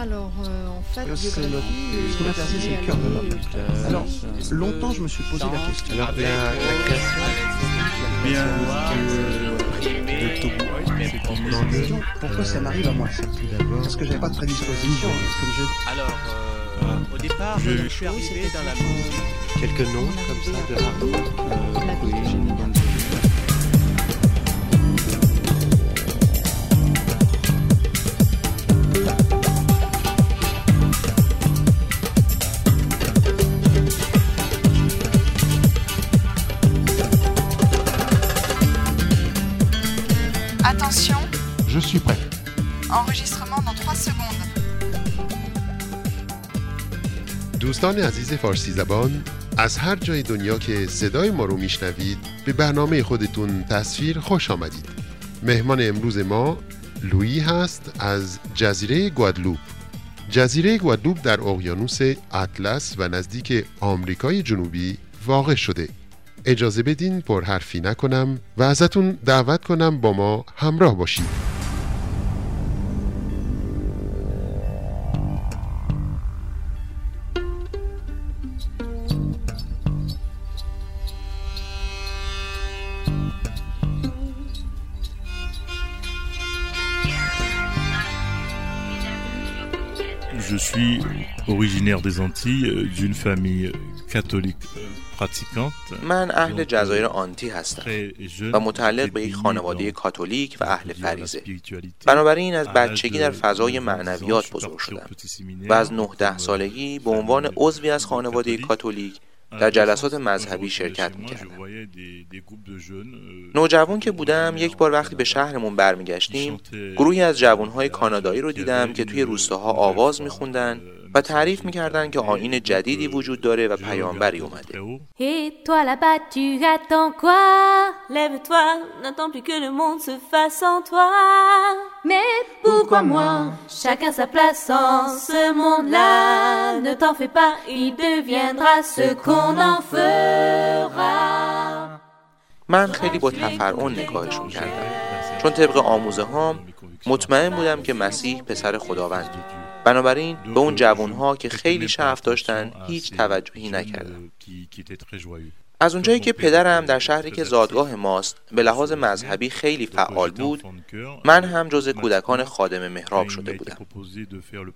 Alors, euh, en fait, Euh, c'est le- euh, c'est le cœur de l'homme. euh, Alors, longtemps, je me suis posé la question. Alors, la, la création Bien, de Tobu, c'est La question, pourquoi ça m'arrive à moi ça d'abord Parce que j'avais pas de prédisposition, comme je Alors, euh, au départ, Je- je suis arrivé dans la musique. quelques noms comme ça de euh, La oui, دوستان عزیز فارسی زبان از هر جای دنیا که صدای ما رو میشنوید به برنامه خودتون تصویر خوش آمدید. مهمان امروز ما لویی هست از جزیره گوادلوپ. جزیره گوادلوپ در اقیانوس اطلس و نزدیک آمریکای جنوبی واقع شده. اجازه بدین پرحرفی نکنم و ازتون دعوت کنم با ما همراه باشید. suis originaire des Antilles d'une famille catholique pratiquante. من اهل جزایر آنتی هستم و متعلق به یک خانواده کاتولیک و اهل فریزه. بنابراین از بچگی در فضای معنویات بزرگ شدم و از 19 سالگی به عنوان عضوی از خانواده کاتولیک در جلسات مذهبی شرکت می‌کردم نوجوان که بودم یک بار وقتی به شهرمون برمیگشتیم گروهی از جوانهای کانادایی رو دیدم که توی روستاها آواز میخوندن. و تعریف می‌کردن که آین جدیدی وجود داره و پیامبری اومده très haut. Et toi là-bas, tu attends quoi Lève-toi, n'attends plus que le monde se fasse sans toi. Mais pourquoi moi Chacun sa place en ce monde-là. Ne t'en fais pas, il deviendra ce qu'on en fera. من خیلی با تفرعن نگاهشون کردم چون طبق آموزه هام مطمئن بودم که مسیح پسر خداوند بنابراین به اون جوانها که خیلی شرف داشتن هیچ توجهی نکردم از اونجایی که پدرم در شهری که زادگاه ماست به لحاظ مذهبی خیلی فعال بود من هم جز کودکان خادم محراب شده بودم.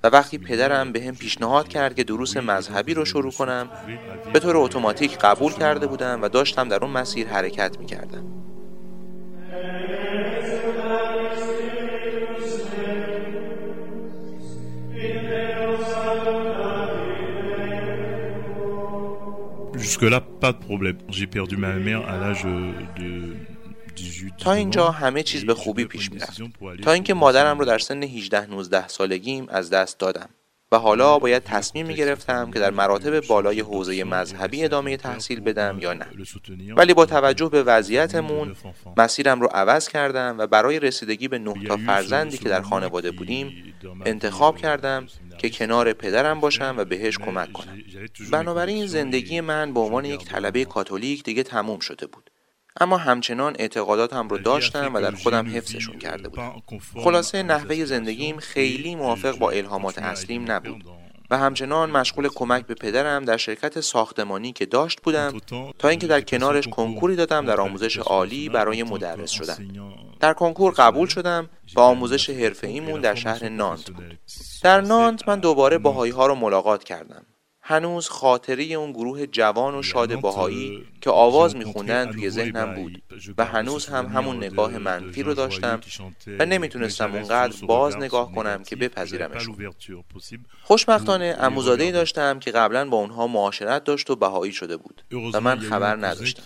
و وقتی پدرم به هم پیشنهاد کرد که دروس مذهبی رو شروع کنم به طور اتوماتیک قبول کرده بودم و داشتم در اون مسیر حرکت می کردم. Jusque-là, pas de problème. J'ai perdu ma mère à l'âge de 18 تا اینجا همه چیز به خوبی پیش می‌رفت. تا اینکه مادرم رو در سن 18 19 سالگیم از دست دادم. و حالا باید تصمیم می گرفتم که در مراتب بالای حوزه مذهبی ادامه تحصیل بدم یا نه. ولی با توجه به وضعیتمون مسیرم رو عوض کردم و برای رسیدگی به نه تا فرزندی که در خانواده بودیم انتخاب کردم که کنار پدرم باشم و بهش کمک کنم. بنابراین زندگی من به عنوان یک طلبه کاتولیک دیگه تموم شده بود. اما همچنان اعتقاداتم رو داشتم و در خودم حفظشون کرده بودم. خلاصه نحوه زندگیم خیلی موافق با الهامات اصلیم نبود. و همچنان مشغول کمک به پدرم در شرکت ساختمانی که داشت بودم تا اینکه در کنارش کنکوری دادم در آموزش عالی برای مدرس شدن. در کنکور قبول شدم و آموزش حرفه‌ایمون در شهر نانت بود. در نانت من دوباره باهایی ها رو ملاقات کردم. هنوز خاطره اون گروه جوان و شاد باهایی که آواز میخوندن توی ذهنم بود و هنوز هم همون نگاه منفی رو داشتم و نمی‌تونستم اونقدر باز نگاه کنم که بپذیرمشون خوشبختانه اموزادهی داشتم که قبلا با اونها معاشرت داشت و بهایی شده بود و من خبر نداشتم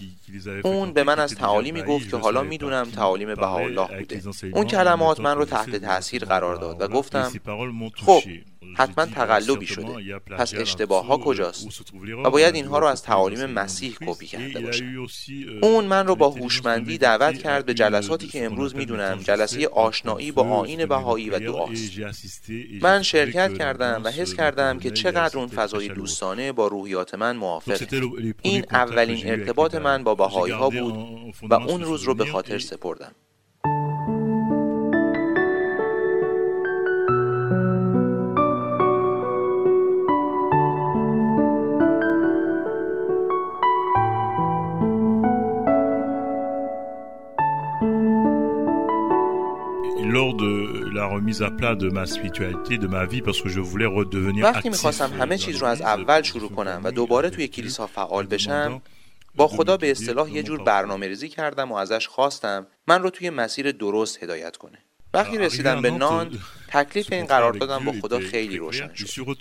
اون به من از تعالیم می‌گفت که حالا می‌دونم تعالیم بهاءالله بوده اون کلمات من رو تحت تاثیر قرار داد و گفتم خب حتما تقلبی شده. پس اشتباه ها کجاست؟ و باید اینها رو از تعالیم مسیح کپی کرده باشه اون من رو با هوشمندی دعوت کرد به جلساتی که امروز می‌دونم جلسه آشنایی با آین بهایی و دعاست. من شرکت کردم و حس کردم که چقدر اون فضای دوستانه با روحیات من موافقه. این اولین ارتباط من با بهایی ها بود و اون روز رو به خاطر سپردم. La remise à plat de ma spiritualité, de ma vie, parce que je voulais redevenir وقتی می‌خواستم همه چیز رو از اول شروع کنم و دوباره توی کلیسا فعال بشم با خدا به اصطلاح یه جور برنامه ریزی کردم و ازش خواستم من رو توی مسیر درست هدایت کنه. وقتی رسیدم به ناند تکلیف این قرار دادم با خدا خیلی روشن شد.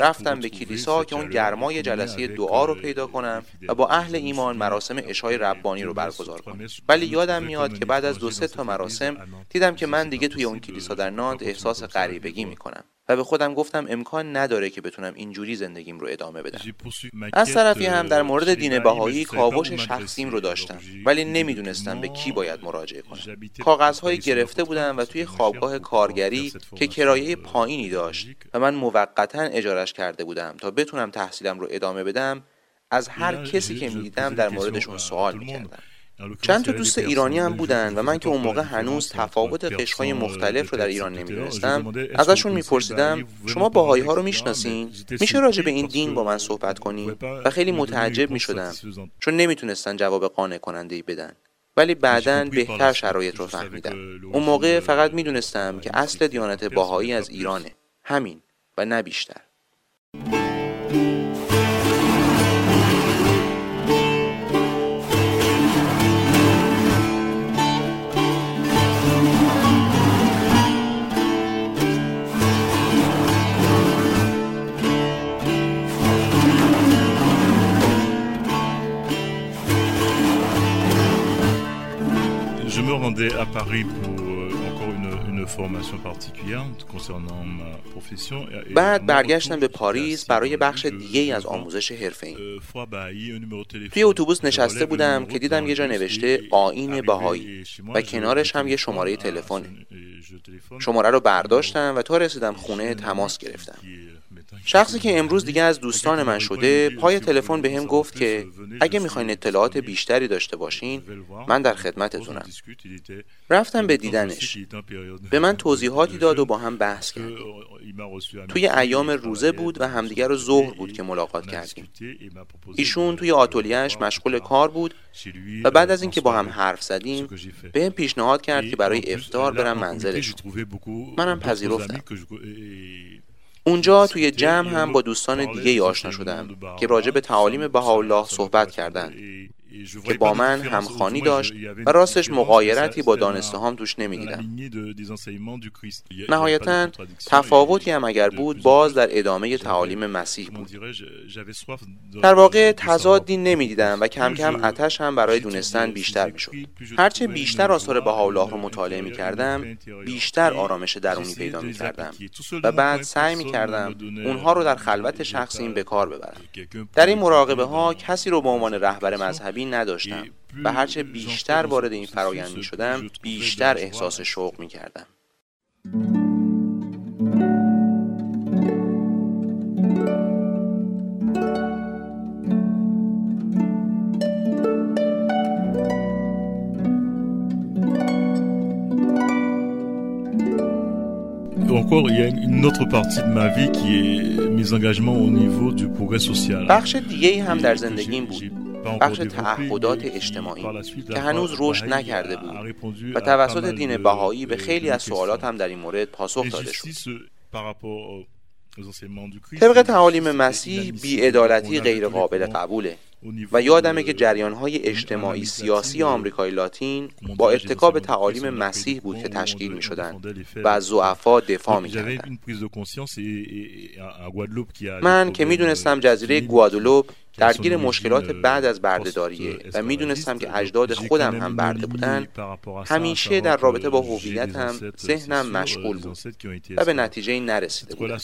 رفتم به کلیسا که اون گرمای جلسه دعا رو پیدا کنم و با اهل ایمان مراسم اشای ربانی رو برگزار کنم. ولی یادم میاد که بعد از دو سه تا مراسم دیدم که من دیگه توی اون کلیسا در ناند احساس غریبگی می‌کنم و به خودم گفتم امکان نداره که بتونم اینجوری زندگیم رو ادامه بدم. از طرفی هم در مورد دین بهایی کاوش شخصیم رو داشتم. ولی نمی‌دونستم به کی باید مراجعه کنم. کاغذهایی گرفته بودم و توی خوابگاه کارگری که کرایه پایینی داشت و من موقتا اجارش کرده بودم تا بتونم تحصیلم رو ادامه بدم از هر کسی که می‌دیدم در موردشون سوال می‌کردم. چند تا دوست ایرانی هم بودن و من که اون موقع هنوز تفاوت قشرهای مختلف رو در ایران نمی‌دونستم ازشون میپرسیدم شما باهایی ها رو می‌شناسین؟ میشه راجع به این دین با من صحبت کنی؟ و خیلی متعجب می‌شدم چون نمی‌تونستن جواب قانع کننده ای بدن. ولی بعدا بهتر شرایط رو فهمیدم. اون موقع فقط می‌دونستم که اصل دیانت باهایی از ایرانه. همین و نه بیشتر. Rendais à Paris pour euh, encore une, une formation particulière concernant ma profession. بعد برگشتم به پاریس برای بخش دیگه از آموزش حرفه‌ای. توی اتوبوس نشسته بودم که دیدم یه جا نوشته آین بهایی و کنارش هم یه شماره تلفنه. شماره رو برداشتم و تا رسیدم خونه تماس گرفتم. شخصی که امروز دیگه از دوستان من شده پای تلفن به هم گفت که اگه می‌خواین اطلاعات بیشتری داشته باشین من در خدمتتونم. رفتم به دیدنش. به من توضیحاتی داد و با هم بحث کردیم. توی ایام روزه بود و همدیگر رو ظهر بود که ملاقات کردیم. ایشون توی آتولیهش مشغول کار بود و بعد از اینکه با هم حرف زدیم به هم پیشنهاد کرد که برای افتار برم منزلش منم پذیرفتم. اونجا توی جمع هم با دوستان دیگه آشنا شدم که راجع به تعالیم بهاءالله صحبت کردند. که با من همخانی داشت و راستش مقایرتی با دانسته هم توش نمی‌دیدم نهایتا تفاوتی هم اگر بود باز در ادامه تعالیم مسیح بود. در واقع تضادی نمی‌دیدم و کم کم اتش هم برای دونستن بیشتر می‌شد. هرچه بیشتر آثار بهاءالله رو مطالعه می‌کردم بیشتر آرامش درونی پیدا می‌کردم. و بعد سعی می‌کردم اونها رو در خلوت شخصیم به کار ببرم. در این مراقبه ها کسی رو به عنوان رهبر مذهبی نداشتم و هرچه بیشتر وارد این فرایند می شدم بیشتر احساس شوق می کردم. بخش دیگه هم در زندگیم بود. بخش تعهدات اجتماعی که هنوز رشد نکرده بود و توسط دین بهایی به خیلی از سوالات هم در این مورد پاسخ داده شد. طبق تعالیم مسیح بیعدالتی غیر قابل قبوله. و یادمه که جریانهای اجتماعی سیاسی آمریکای لاتین با ارتکاب تعالیم مسیح بود که تشکیل می شدن و از زعفا دفاع می کردن. من که می دونستم جزیره گوادولوپ درگیر مشکلات بعد از بردهداریه و می‌دونستم که اجداد خودم هم برده بودن. همیشه در رابطه با هویتم ذهنم مشغول بود و به نتیجه نرسیده بودم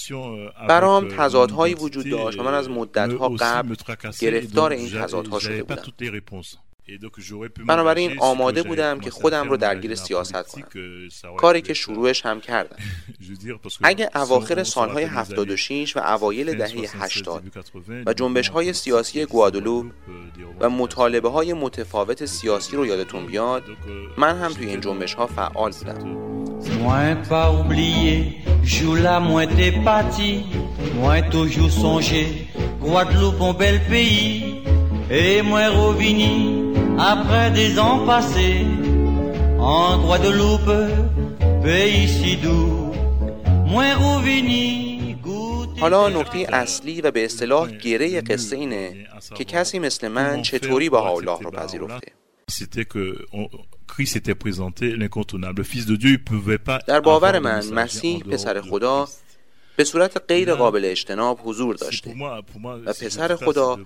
برام تضادهایی وجود داشت و من از مدتها قبل گرفتار این تضادها شده بودم. بنابراین آماده بودم که خودم رو درگیر سیاست کنم. کاری که شروعش هم کردم. اگه اواخر سالهای 76 و اوایل دهه 80 و جنبش های سیاسی گوادولوپ و مطالبه های متفاوت سیاسی رو یادتون بیاد. من هم توی این جنبش ها فعال بودم. Moins pas oublié, joue la moins t'es parti, moins toujours songer, Guadeloupe un bel pays, et moins revini après des ans passés en Guadeloupe pays si doux, moins حالا نکته اصلی و به اصطلاح گره قصه اینه که کسی مثل من چطوری با الله رو پذیرفته؟ در باور من مسیح پسر خدا به صورت غیر قابل اجتناب حضور داشته. و پسر خدا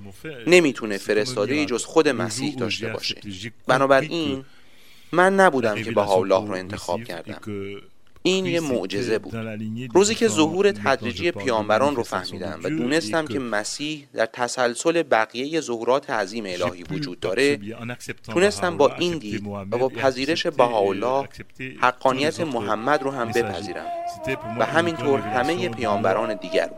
نمی‌تونه فرستاده جز خود مسیح داشته باشه. بنابراین من نبودم که با الله رو انتخاب کردم. این یه معجزه بود. روزی که ظهور تدریجی پیامبران رو فهمیدم و دونستم که مسیح در تسلسل بقیه ظهورات عظیم الهی وجود داره تونستم با این دید و با پذیرش بهاءالله حقانیت محمد رو هم بپذیرم. و همینطور همه پیامبران دیگر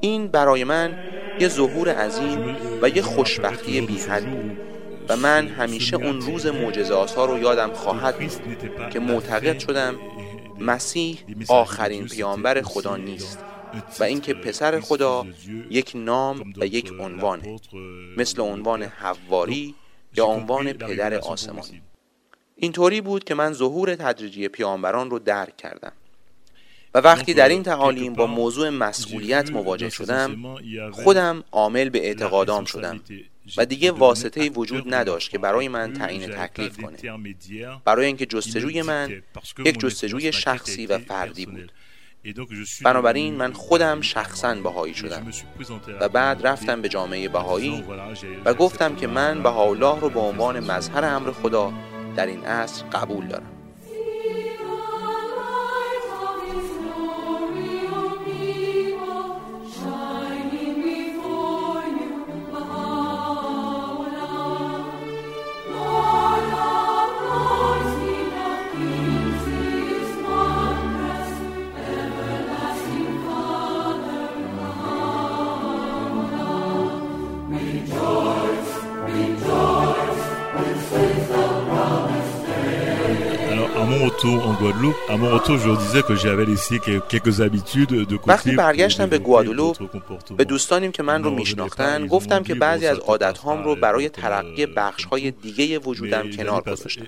این برای من یه ظهور عظیم و یه خوشبختی بیحد بود. و من همیشه اون روز معجزات ها رو یادم خواهد بود که معتقد شدم مسیح آخرین پیامبر خدا نیست و اینکه پسر خدا یک نام و یک عنوانه مثل عنوان حواری یا عنوان پدر آسمانی اینطوری بود که من ظهور تدریجی پیامبران رو درک کردم. و وقتی در این تعالیم با موضوع مسئولیت مواجه شدم خودم عامل به اعتقادام شدم. و دیگه واسطه وجود نداشت که برای من تعیین تکلیف کنه. برای اینکه جستجوی من یک جستجوی شخصی و فردی بود. بنابراین من خودم شخصا بهایی شدم. و بعد رفتم به جامعه بهایی و گفتم که من بهاءالله رو به عنوان مظهر امر خدا در این عصر قبول دارم. وقتی برگشتم به گوادولوپ به دوستانیم که من رو میشناختن گفتم که بعضی از عادتهام رو برای ترقی بخشهای دیگه وجودم کنار گذاشتم.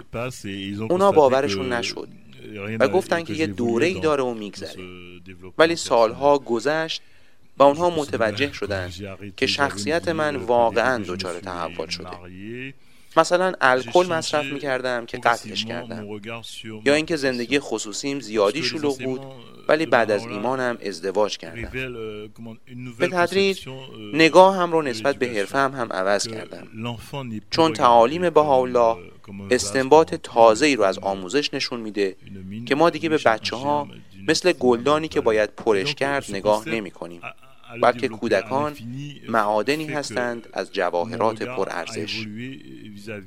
اونا باورشون نشد. و گفتن که یه دوره ای داره و میگذره. ولی سالها گذشت و اونها متوجه شدن که شخصیت من واقعا دچار تحول شده مثلا الکل مصرف می‌کردم که قطعش کردم. یا اینکه زندگی خصوصیم زیادی شلوغ بود ولی بعد از ایمانم ازدواج کردم. به تدریج نگاه هم رو نسبت به حرفه هم, هم عوض کردم. چون تعالیم بهاءالله استنباط تازه ای رو از آموزش نشون میده که ما دیگه به بچه ها مثل گلدانی که باید پرش کرد نگاه نمی کنیم بلکه کودکان معادنی هستند از جواهرات پرارزش.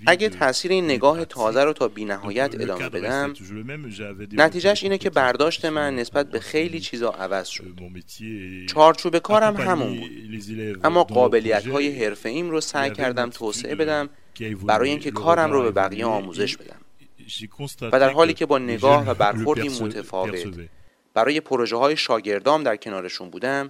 اگه تاثیر این نگاه تازه رو تا بینهایت ادامه بدم نتیجهش اینه که برداشت من نسبت به خیلی چیزا عوض شد. چارچوب کارم همون بود. اما قابلیت های حرفه ایم رو سعی کردم توسعه بدم برای اینکه کارم رو به بقیه آموزش بدم. و در حالی که با نگاه و برخوردی متفاوت برای پروژه های شاگردام در کنارشون بودم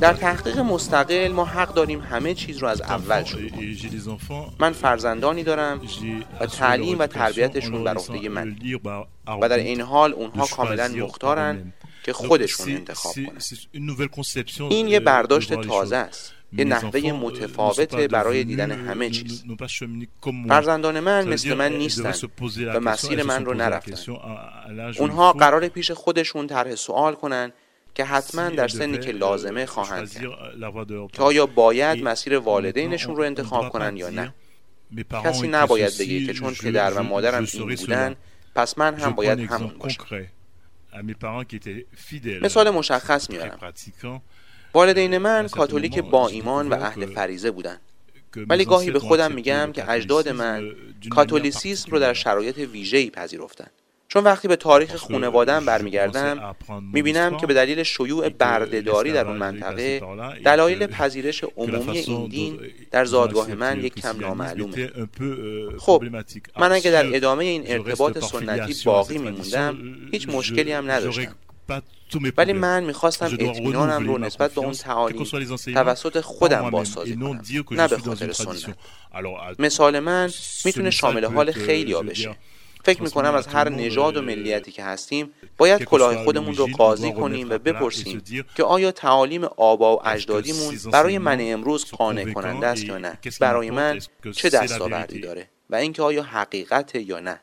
در تحقیق مستقل ما حق داریم همه چیز رو از اول شروع من فرزندانی دارم و تعلیم و تربیتشون بر عهده من و در این حال اونها کاملا مختارن که خودشون انتخاب کنن این یه برداشت تازه است یه نحوه متفاوت برای دیدن همه چیز فرزندان من مثل من نیستن و مسیر من رو نرفتن اونها قرار پیش خودشون طرح سوال کنن که حتما در سنی که لازمه خواهند کرد. که آیا باید مسیر والدینشون رو انتخاب کنن یا نه؟ کسی نباید بگه که چون پدر و مادرم این بودن پس من هم باید همون باشم. مثال مشخص میارم. والدین من کاتولیک با ایمان و اهل فریزه بودن. ولی گاهی به خودم میگم که اجداد من کاتولیسیسم رو در شرایط ویژه‌ای پذیرفتند چون وقتی به تاریخ خانواده‌ام برمیگردم می‌بینم که به دلیل شیوع بردهداری در اون منطقه دلایل پذیرش عمومی این دین در زادگاه من یک کم نامعلومه. خب من اگه در ادامه این ارتباط سنتی باقی میموندم هیچ مشکلی هم نداشتم. ولی من می‌خواستم اطمینانم رو نسبت به اون تعالیم توسط خودم بازسازی کنم. نه به خاطر سنت. مثال من می‌تونه شامل حال خیلی ها بشه. فکر می‌کنم از هر نژاد و ملیتی که هستیم باید کلاه خودمون رو قاضی کنیم و بپرسیم که آیا تعالیم آبا و اجدادیمون برای من امروز قانع کننده است یا نه؟ برای من چه دستاوردی داره و اینکه آیا حقیقت یا نه؟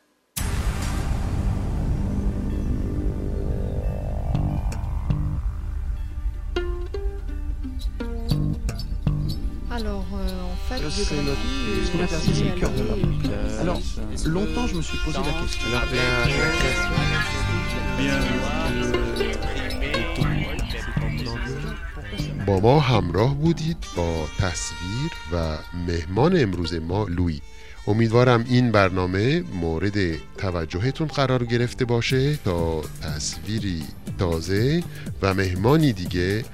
Alors, euh, fait, appelle c'est le cœur de l'homme. Alors, longtemps, je me suis posé la question. با ما همراه بودید با تصویر و مهمان امروز ما لوی امیدوارم این برنامه مورد توجهتون قرار گرفته باشه تا تصویری تازه و مهمانی دیگه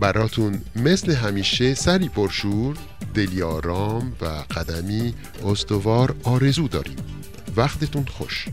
براتون مثل همیشه سری پرشور دلی آرام و قدمی استوار آرزو داریم. وقتتون خوش.